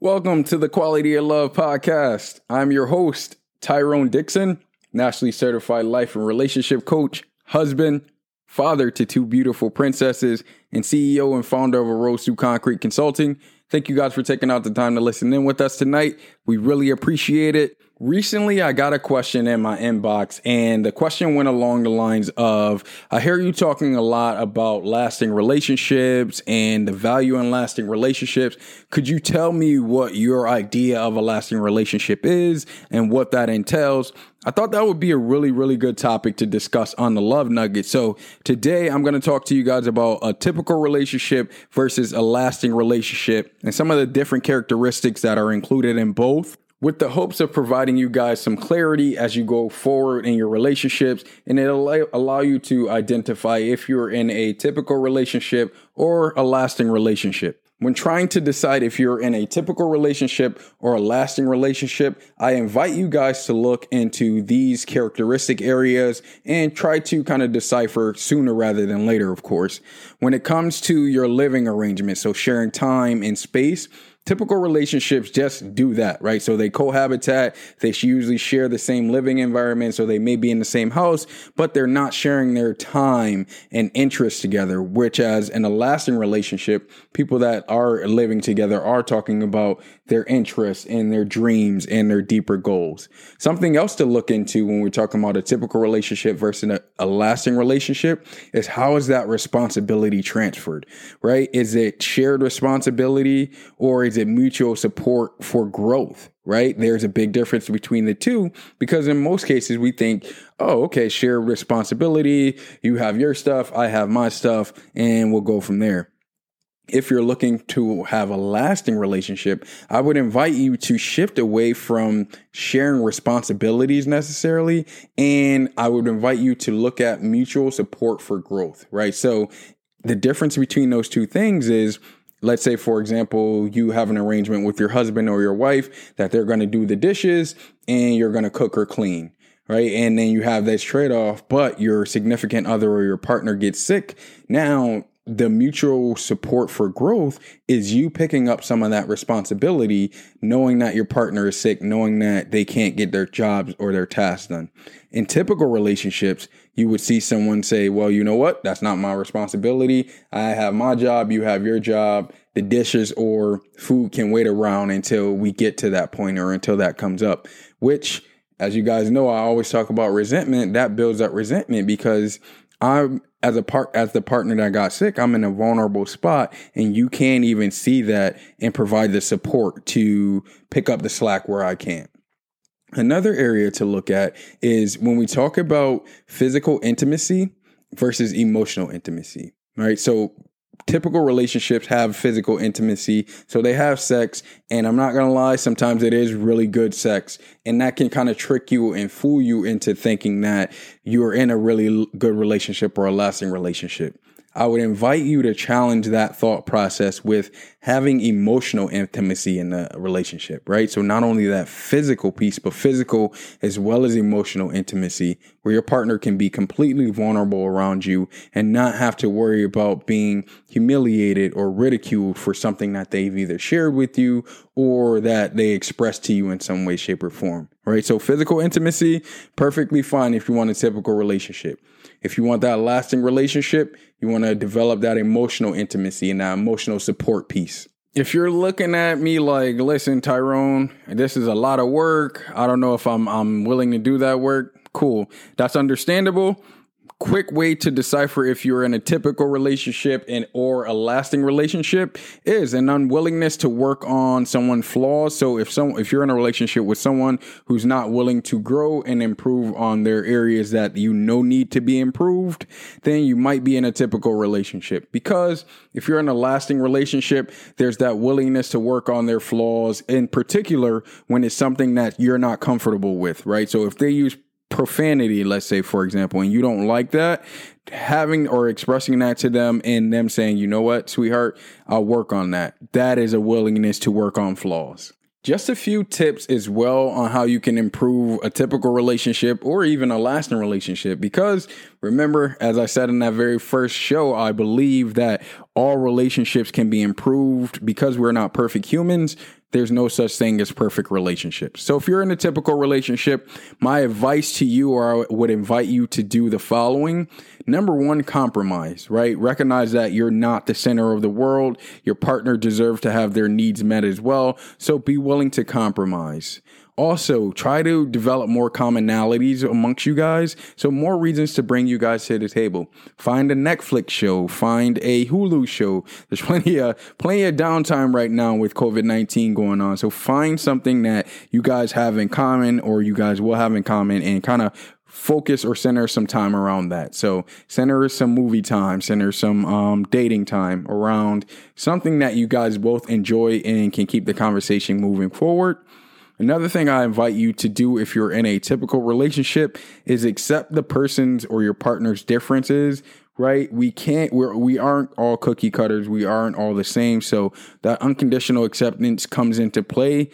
Welcome to the Quality of Love podcast. I'm your host, Tyrone Dixon, nationally certified life and relationship coach, husband, father to two beautiful princesses, and CEO and founder of Rose Through Concrete Consulting. Thank you guys for taking out the time to listen in with us tonight. We really appreciate it. Recently, I got a question in my inbox, and the question went along the lines of I hear you talking a lot about lasting relationships and the value in lasting relationships. Could you tell me what your idea of a lasting relationship is and what that entails? I thought that would be a really, really good topic to discuss on the Love Nugget. So, today I'm going to talk to you guys about a typical relationship versus a lasting relationship and some of the different characteristics that are included in both with the hopes of providing you guys some clarity as you go forward in your relationships and it'll allow you to identify if you're in a typical relationship or a lasting relationship. When trying to decide if you're in a typical relationship or a lasting relationship, I invite you guys to look into these characteristic areas and try to kind of decipher sooner rather than later, of course. When it comes to your living arrangement, so sharing time and space, typical relationships just do that, right? So they cohabitat, they usually share the same living environment, so they may be in the same house, but they're not sharing their time and interests together, which as in a lasting relationship, people that are living together are talking about their interests and their dreams and their deeper goals. Something else to look into when we're talking about a typical relationship versus a, a lasting relationship is how is that responsibility transferred, right? Is it shared responsibility or is it mutual support for growth? Right. There's a big difference between the two because in most cases we think, oh, okay, share responsibility. You have your stuff. I have my stuff and we'll go from there if you're looking to have a lasting relationship, I would invite you to shift away from sharing responsibilities necessarily. And I would invite you to look at mutual support for growth, right? So the difference between those two things is let's say for example you have an arrangement with your husband or your wife that they're going to do the dishes and you're going to cook or clean right? And then you have this trade-off but your significant other or your partner gets sick. Now the mutual support for growth is you picking up some of that responsibility, knowing that your partner is sick, knowing that they can't get their jobs or their tasks done. In typical relationships, you would see someone say, Well, you know what? That's not my responsibility. I have my job, you have your job. The dishes or food can wait around until we get to that point or until that comes up, which as you guys know, I always talk about resentment. That builds up resentment because I'm as a part as the partner that got sick, I'm in a vulnerable spot and you can't even see that and provide the support to pick up the slack where I can't. Another area to look at is when we talk about physical intimacy versus emotional intimacy, right? So typical relationships have physical intimacy. So they have sex. And I'm not going to lie, sometimes it is really good sex. And that can kind of trick you and fool you into thinking that you're in a really good relationship or a lasting relationship. I would invite you to challenge that thought process with having emotional intimacy in the relationship, right? So not only that physical piece, but physical as well as emotional intimacy where your partner can be completely vulnerable around you and not have to worry about being humiliated or ridiculed for something that they've either shared with you or that they expressed to you in some way, shape, or form, right? So physical intimacy, perfectly fine if you want a typical relationship. If you want that lasting relationship, you want to develop that emotional intimacy and that emotional support piece. If you're looking at me like, listen, Tyrone, this is a lot of work. I don't know if I'm I'm willing to do that work. Cool. That's understandable. Quick way to decipher if you're in a typical relationship and or a lasting relationship is an unwillingness to work on someone's flaws. So if some if you're in a relationship with someone who's not willing to grow and improve on their areas that you know need to be improved, then you might be in a typical relationship. Because if you're in a lasting relationship, there's that willingness to work on their flaws, in particular when it's something that you're not comfortable with, right? So if they use profanity, let's say, for example, and you don't like that, having or expressing that to them and them saying, you know what, sweetheart, I'll work on that. That is a willingness to work on flaws. Just a few tips as well on how you can improve a typical relationship or even a lasting relationship. Because remember, as I said in that very first show, I believe that all relationships can be improved because we're not perfect humans there's no such thing as perfect relationships. So if you're in a typical relationship, my advice to you or I would invite you to do the following. Number one, compromise, right? Recognize that you're not the center of the world. Your partner deserves to have their needs met as well. So be willing to compromise. Also, try to develop more commonalities amongst you guys. So, more reasons to bring you guys to the table. Find a Netflix show, find a Hulu show. There's plenty of plenty of downtime right now with COVID 19 going on. So, find something that you guys have in common or you guys will have in common and kind of focus or center some time around that. So center some movie time, center some um, dating time around something that you guys both enjoy and can keep the conversation moving forward. Another thing I invite you to do if you're in a typical relationship is accept the person's or your partner's differences right? We can't we're we aren't all cookie cutters. We aren't all the same. So that unconditional acceptance comes into play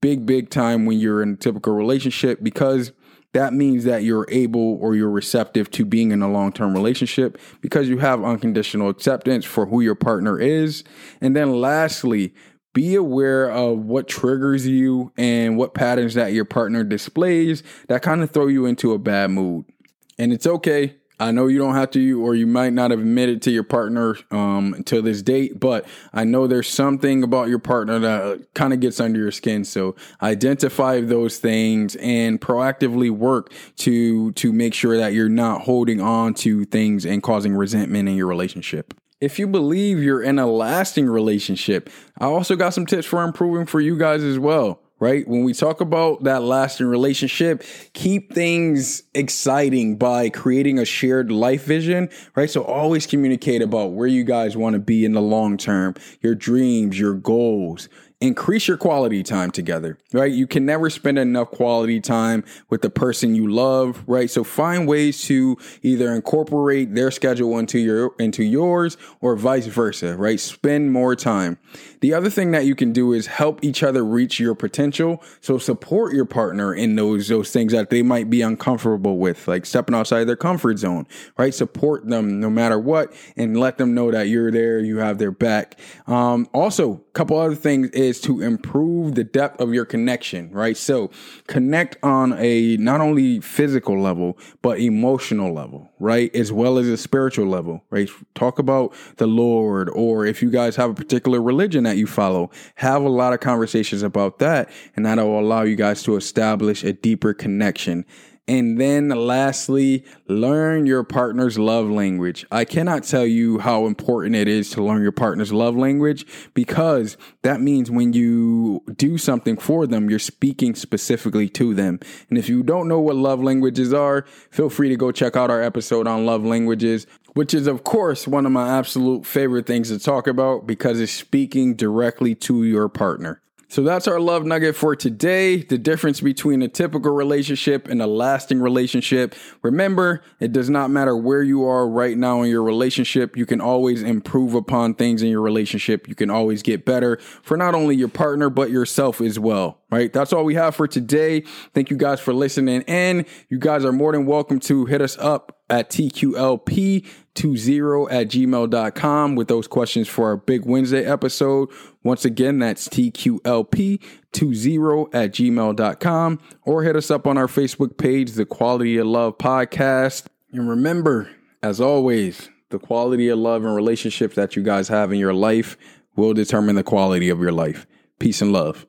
big big time when you're in a typical relationship because that means that you're able or you're receptive to being in a long-term relationship because you have unconditional acceptance for who your partner is. And then lastly, be aware of what triggers you and what patterns that your partner displays that kind of throw you into a bad mood. And it's okay. I know you don't have to, or you might not have admitted to your partner um, until this date, but I know there's something about your partner that kind of gets under your skin. So identify those things and proactively work to to make sure that you're not holding on to things and causing resentment in your relationship. If you believe you're in a lasting relationship, I also got some tips for improving for you guys as well right? When we talk about that lasting relationship, keep things exciting by creating a shared life vision, right? So always communicate about where you guys want to be in the long term, your dreams, your goals, increase your quality time together, right? You can never spend enough quality time with the person you love, right? So find ways to either incorporate their schedule into your into yours or vice versa, right? Spend more time. The other thing that you can do is help each other reach your potential. So support your partner in those those things that they might be uncomfortable with, like stepping outside their comfort zone, right? Support them no matter what and let them know that you're there, you have their back. Um, also, a couple other things is is to improve the depth of your connection, right? So connect on a not only physical level, but emotional level, right? As well as a spiritual level, right? Talk about the Lord, or if you guys have a particular religion that you follow, have a lot of conversations about that. And that'll allow you guys to establish a deeper connection. And then lastly, learn your partner's love language. I cannot tell you how important it is to learn your partner's love language because that means when you do something for them, you're speaking specifically to them. And if you don't know what love languages are, feel free to go check out our episode on love languages which is of course one of my absolute favorite things to talk about because it's speaking directly to your partner. So that's our love nugget for today. The difference between a typical relationship and a lasting relationship. Remember, it does not matter where you are right now in your relationship. You can always improve upon things in your relationship. You can always get better for not only your partner, but yourself as well. Right. That's all we have for today. Thank you guys for listening. And you guys are more than welcome to hit us up at TQLP20 at gmail.com with those questions for our Big Wednesday episode. Once again, that's TQLP20 at gmail.com or hit us up on our Facebook page, The Quality of Love Podcast. And remember, as always, the quality of love and relationships that you guys have in your life will determine the quality of your life. Peace and love.